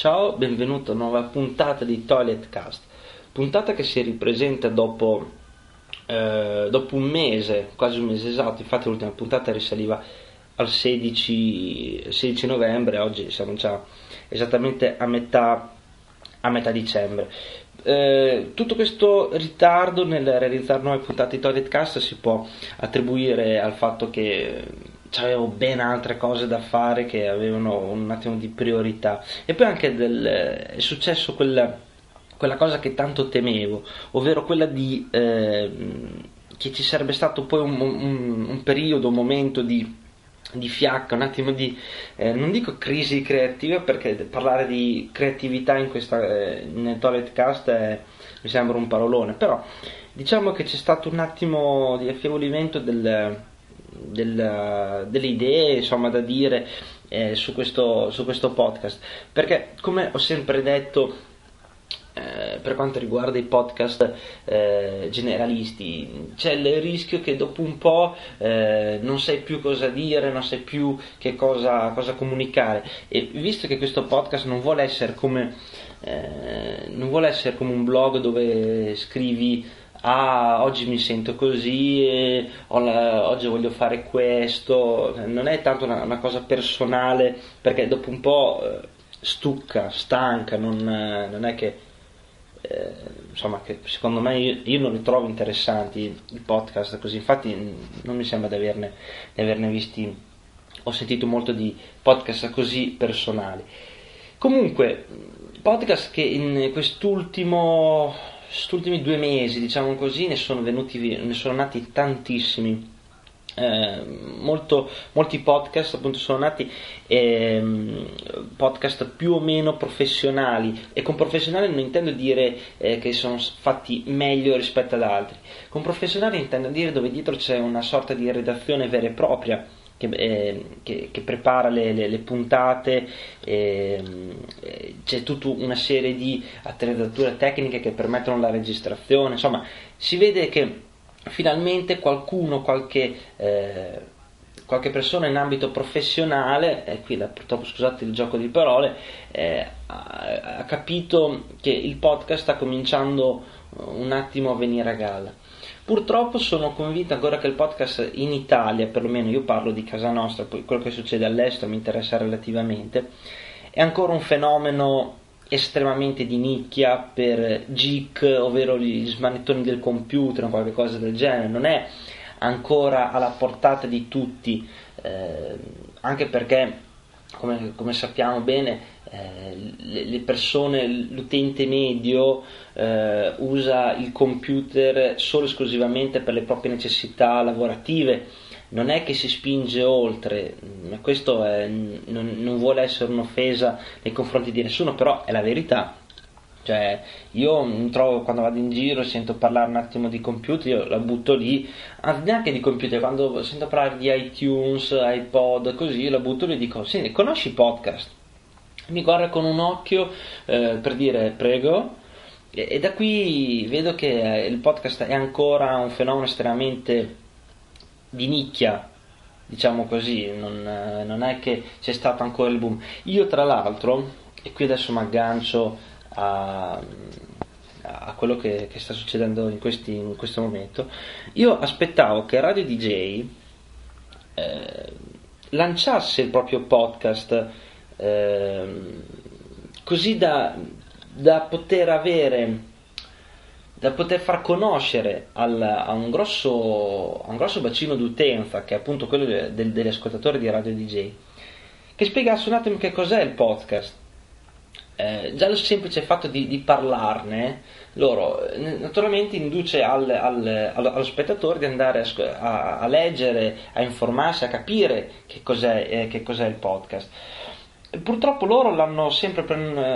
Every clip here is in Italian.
Ciao, benvenuto a nuova puntata di Toilet Cast. Puntata che si ripresenta dopo, eh, dopo un mese, quasi un mese esatto. Infatti, l'ultima puntata risaliva al 16, 16 novembre. Oggi siamo già esattamente a metà, a metà dicembre. Eh, tutto questo ritardo nel realizzare nuove puntate di Toilet Cast si può attribuire al fatto che avevo ben altre cose da fare che avevano un attimo di priorità. E poi anche del, è successo quella, quella cosa che tanto temevo ovvero quella di eh, che ci sarebbe stato poi un, un, un periodo, un momento di, di fiacca, un attimo di, eh, non dico crisi creativa perché parlare di creatività in questa, eh, nel Toilet Cast è, mi sembra un parolone, però diciamo che c'è stato un attimo di affievolimento del, del, delle idee insomma, da dire eh, su, questo, su, questo, podcast. Perché come ho sempre detto eh, per quanto riguarda i podcast eh, generalisti c'è il rischio che dopo un po' eh, non sai più cosa dire non sai più che cosa, cosa, comunicare. E visto che questo podcast non vuole essere come eh, non vuole essere come un blog dove scrivi ah oggi mi sento così, la, oggi voglio fare questo, non è tanto una, una cosa personale perché dopo un po' eh, stucca, stanca, non, non è che, eh, insomma, che secondo me io, io, non li trovo interessanti i podcast così, infatti non mi sembra di averne, di averne visti, ho sentito molto di podcast così personali. Comunque, podcast che in quest'ultimo questi ultimi due mesi, diciamo così, ne sono, venuti, ne sono nati tantissimi. Eh, molto, molti podcast appunto sono nati eh, podcast più o meno professionali. E con professionali non intendo dire eh, che sono fatti meglio rispetto ad altri. Con professionali intendo dire dove dietro c'è una sorta di redazione vera e propria che, eh, che, che prepara le, le, le puntate, eh, c'è tutta una serie di attrezzature tecniche che permettono la registrazione, insomma si vede che finalmente qualcuno, qualche, eh, qualche persona in ambito professionale, e qui purtroppo scusate il gioco di parole, eh, ha, ha capito che il podcast sta cominciando un attimo a venire a galla. Purtroppo sono convinto ancora che il podcast in Italia, perlomeno io parlo di casa nostra, poi quello che succede all'estero mi interessa relativamente, è ancora un fenomeno estremamente di nicchia per geek, ovvero gli smanettoni del computer o qualcosa del genere, non è ancora alla portata di tutti, eh, anche perché come, come sappiamo bene eh, le, persone, l'utente medio eh, usa il computer solo e esclusivamente per le proprie necessità lavorative, non è che si spinge oltre, questo è, non, non vuole essere un'offesa nei confronti di nessuno, però è la verità. Cioè, io trovo quando vado in giro sento parlare un attimo di computer, io la butto lì, neanche di computer, quando sento parlare di iTunes, iPod, così, la butto lì e dico, sì, conosci i podcast? Mi guarda con un occhio eh, per dire prego, e, e, da qui vedo che il podcast è ancora un fenomeno estremamente di nicchia, diciamo così, non, non è che c'è stato ancora il boom. Io tra l'altro, e qui adesso mi aggancio a, a quello che, che, sta succedendo in, questi, in, questo momento, io aspettavo che Radio DJ eh, lanciasse il proprio podcast eh, così da, da, poter avere da poter far conoscere al, a, un grosso, a, un grosso, bacino d'utenza che è appunto quello del, degli ascoltatori di Radio DJ che spiegasse un attimo che cos'è il podcast eh, già il semplice fatto di, di parlarne loro eh, naturalmente induce al, al, allo spettatore di andare a, a, leggere, a informarsi, a capire che cos'è, eh, che cos'è il podcast. Purtroppo loro l'hanno sempre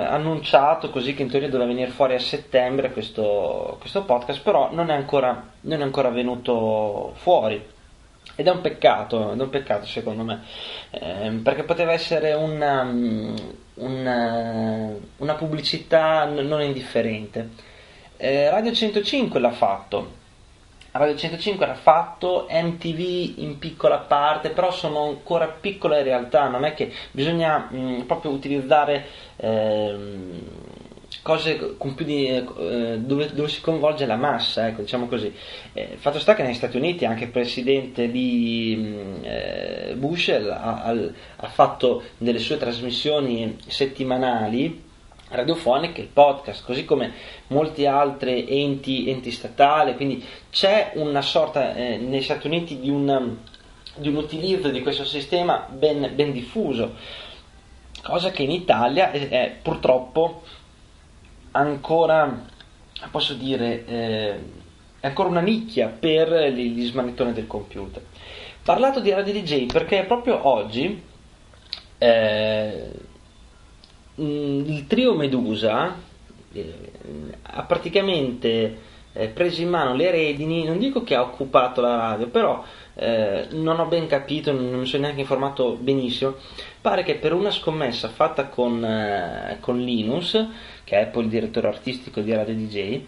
annunciato così che in teoria doveva venire fuori a settembre questo, questo podcast, però non è, ancora, non è ancora venuto fuori. Ed è un peccato, è un peccato secondo me, eh, perché poteva essere una, una, una pubblicità non indifferente. Eh, Radio 105 l'ha fatto, Radio 105 era fatto, MTV in piccola parte, però sono ancora piccole realtà, non è che bisogna mh, proprio utilizzare eh, cose di, eh, dove, dove, si coinvolge la massa, ecco, diciamo così. Eh, fatto sta che negli Stati Uniti anche il presidente di eh, Bush ha, ha, fatto delle sue trasmissioni settimanali radiofoniche, il podcast, così come molti altri enti, enti statali, quindi c'è una sorta eh, negli Stati Uniti di un, di un, utilizzo di questo sistema ben, ben, diffuso, cosa che in Italia è, è purtroppo ancora, posso dire, eh, è ancora una nicchia per gli smanettoni del computer. Parlato di radio DJ perché proprio oggi eh, Mm, il trio Medusa eh, ha praticamente eh, preso in mano le redini, non dico che ha occupato la radio, però eh, non ho ben capito, non mi sono neanche informato benissimo, pare che per una scommessa fatta con, eh, con Linus, che è poi il direttore artistico di Radio DJ,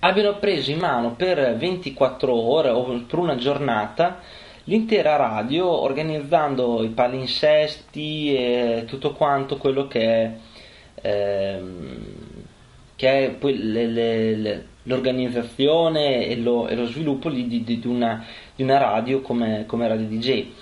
abbiano preso in mano per 24 ore o per una giornata l'intera radio organizzando i palinsesti e tutto quanto quello che è, ehm, che è poi le, le, le, l'organizzazione e lo, e lo sviluppo di, di, di, una, di, una, radio come, come Radio DJ.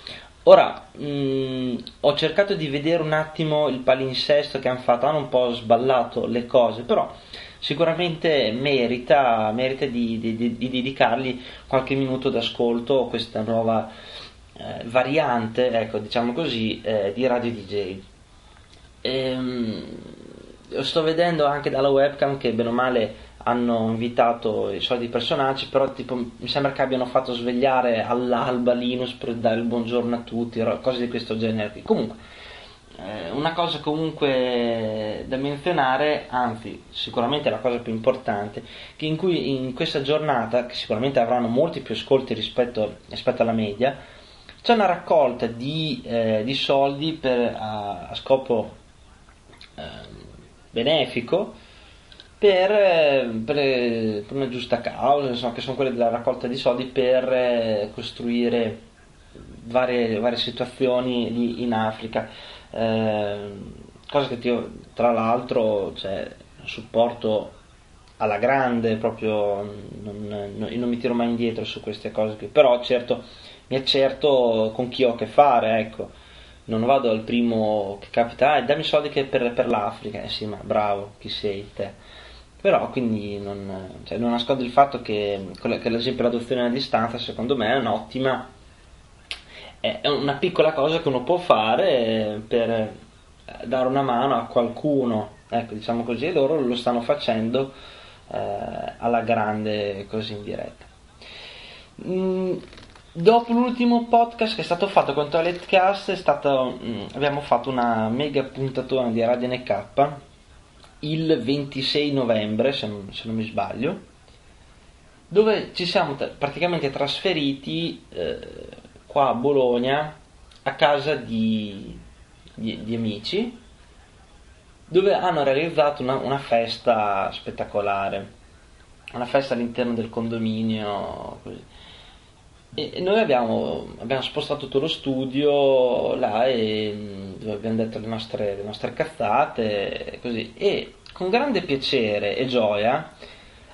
Ora, mh, ho cercato di vedere un attimo il palinsesto che hanno fatto, hanno un po' sballato le cose, però sicuramente merita, merita di, di, di, di, dedicargli qualche minuto d'ascolto a questa nuova eh, variante, ecco, diciamo così, eh, di Radio DJ. Ehm, sto vedendo anche dalla webcam che bene o male hanno invitato i soliti personaggi, però tipo, mi sembra che abbiano fatto svegliare all'alba Linus per dare il buongiorno a tutti, cose di questo genere. Comunque, eh, una cosa comunque da menzionare, anzi sicuramente la cosa più importante, che in, cui, in questa giornata, che sicuramente avranno molti più ascolti rispetto, rispetto alla media, c'è una raccolta di, eh, di soldi per, a, a scopo eh, benefico per, per, per, una giusta causa, insomma, che sono quelle della raccolta di soldi per eh, costruire varie, varie situazioni in Africa. Eh, cosa che io tra l'altro cioè, supporto alla grande proprio non, non, non mi tiro mai indietro su queste cose qui però certo mi accerto con chi ho a che fare ecco. Non vado al primo che capita ah, dammi soldi che per, per l'Africa. Eh sì ma bravo chi sei te però quindi non, cioè, non nascondo il fatto che, che ad esempio l'adozione a distanza secondo me è un'ottima è una piccola cosa che uno può fare per dare una mano a qualcuno, ecco, diciamo così, e loro lo stanno facendo eh, alla grande così in diretta. Mm, dopo l'ultimo podcast che è stato fatto con Toiletcast, stato, mm, abbiamo fatto una mega puntatona di Radio NK il 26 novembre, se non, se non mi sbaglio, dove ci siamo t- praticamente trasferiti eh, qua a Bologna a casa di, di, di amici dove hanno realizzato una, una, festa spettacolare, una festa all'interno del condominio. Così. E noi abbiamo, abbiamo, spostato tutto lo studio là e dove abbiamo detto le nostre, le nostre cazzate così. E con grande piacere e gioia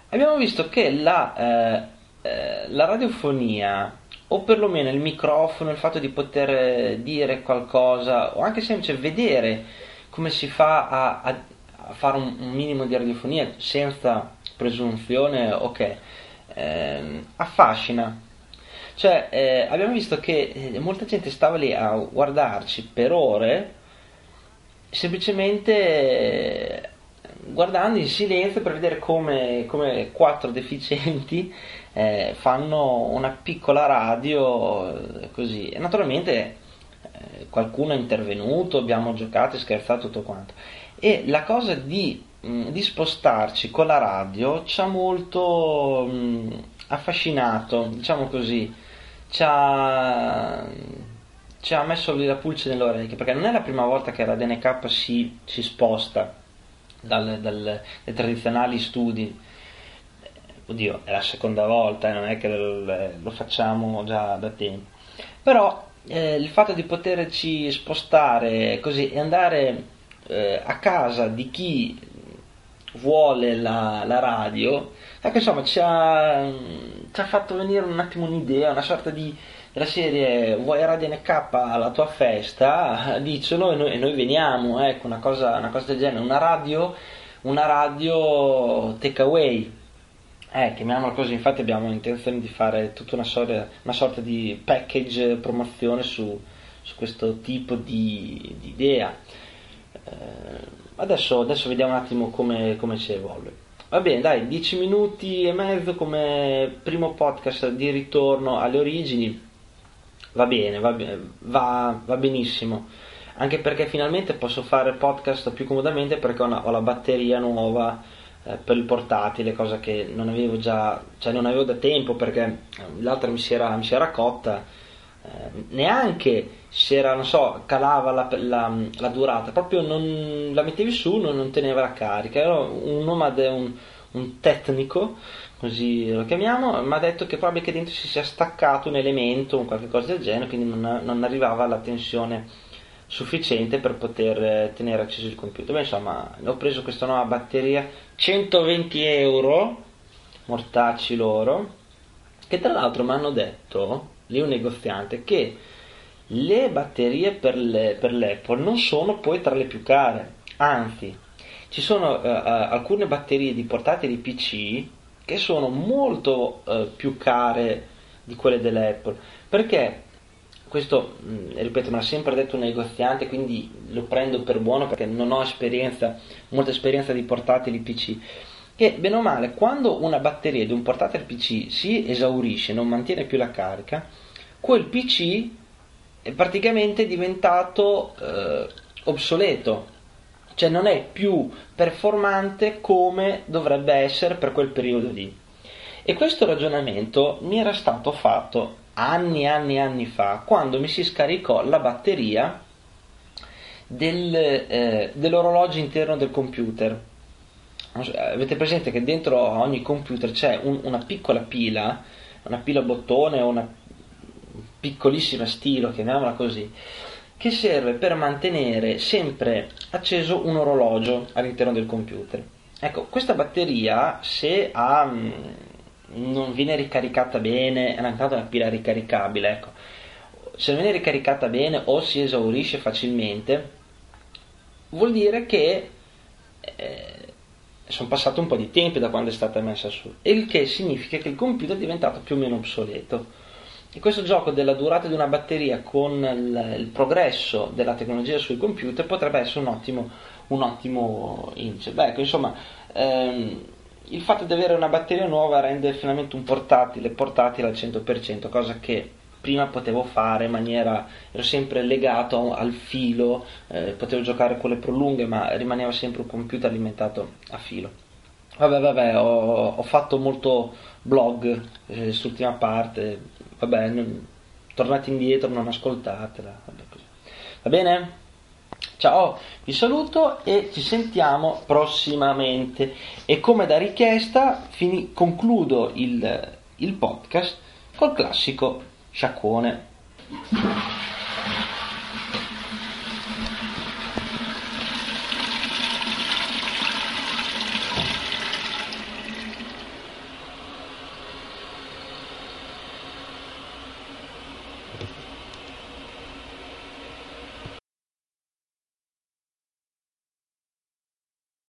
abbiamo visto che la, eh, eh, la radiofonia o perlomeno il microfono, il fatto di poter dire qualcosa o anche semplice vedere come si fa a, a, a fare un, un, minimo di radiofonia senza presunzione, ok, eh, affascina. Cioè, eh, abbiamo visto che eh, molta gente stava lì a guardarci per ore semplicemente eh, guardando in silenzio per vedere come, come quattro deficienti eh, fanno una piccola radio così. E naturalmente qualcuno è intervenuto, abbiamo giocato e scherzato tutto quanto. E la cosa di, mm, di spostarci con la radio ci ha molto mh, mm, affascinato, diciamo così, ci ha, ci ha messo la pulce nelle orecchie perché non è la prima volta che Radio NK si, si sposta dal, dal, dai tradizionali studi oddio, è la seconda volta, eh, non è che lo, lo, facciamo già da tempo. Però eh, il fatto di poterci spostare così e andare eh, a casa di chi vuole la, la radio, ecco insomma ci ha, ci ha, fatto venire un attimo un'idea, una sorta di della serie vuoi Radio NK alla tua festa, dicelo e noi, e noi veniamo, ecco una cosa, una cosa del genere, una radio, una radio takeaway eh, chiamiamola così, infatti abbiamo intenzione di fare tutta una, storia, una sorta di package promozione su, su questo tipo di, di idea. Eh, adesso, adesso, vediamo un attimo come, come si evolve. Va bene, dai, 10 minuti e mezzo come primo podcast di ritorno alle origini. Va bene, va, va, va benissimo. Anche perché finalmente posso fare podcast più comodamente perché ho, una, ho la batteria nuova eh, per il portatile, cosa che non avevo già, cioè non avevo da tempo perché eh, l'altra mi si era, mi si era cotta, neanche si era, non so, calava la, la, la, durata, proprio non la mettevi su, non, non teneva la carica, ero un nomade, un, un tecnico, così lo chiamiamo, mi ha detto che probabile che dentro si sia staccato un elemento o qualche cosa del genere, quindi non, non arrivava la tensione sufficiente per poter eh, tenere acceso il computer. Beh, insomma, ho preso questa nuova batteria, 120 euro, mortacci loro, che tra l'altro mi hanno detto, lì un negoziante, che le batterie per, le, per l'Apple non sono poi tra le più care, anzi, ci sono uh, alcune batterie di portatili PC che sono molto uh, più care di quelle dell'Apple, perché? Questo, ripeto, me l'ha sempre detto un negoziante, quindi lo prendo per buono perché non ho esperienza, molta esperienza di portatili PC. Che bene o male, quando una batteria di un portatile PC si esaurisce, non mantiene più la carica, quel PC è praticamente diventato eh, obsoleto, cioè non è più performante come dovrebbe essere per quel periodo lì. E questo ragionamento mi era stato fatto anni e anni e anni fa, quando mi si scaricò la batteria del, eh, dell'orologio interno del computer. Avete presente che dentro ogni computer c'è un, una piccola pila, una pila bottone o una piccolissima stilo, chiamiamola così, che serve per mantenere sempre acceso un orologio all'interno del computer. Ecco, questa batteria se ha mm, non viene ricaricata bene, è una pila ricaricabile, ecco. Se non viene ricaricata bene o si esaurisce facilmente, vuol dire che eh, sono passati un po' di tempo da quando è stata messa su, il che significa che il computer è diventato più o meno obsoleto. E questo gioco della durata di una batteria con il, il progresso della tecnologia sui computer potrebbe essere un ottimo, un ottimo. Beh, ecco, insomma, ehm, il fatto di avere una batteria nuova rende finalmente un portatile portatile al 100%, cosa che prima potevo fare in maniera, ero sempre legato al filo, eh, potevo giocare con le prolunghe, ma rimaneva sempre un computer alimentato a filo. Vabbè, vabbè, ho, ho fatto molto blog eh, quest'ultima parte, vabbè, non, tornate indietro, non ascoltatela, vabbè, va bene? Ciao, vi saluto e ci sentiamo prossimamente. E come da richiesta fini, concludo il, il podcast col classico sciacquone.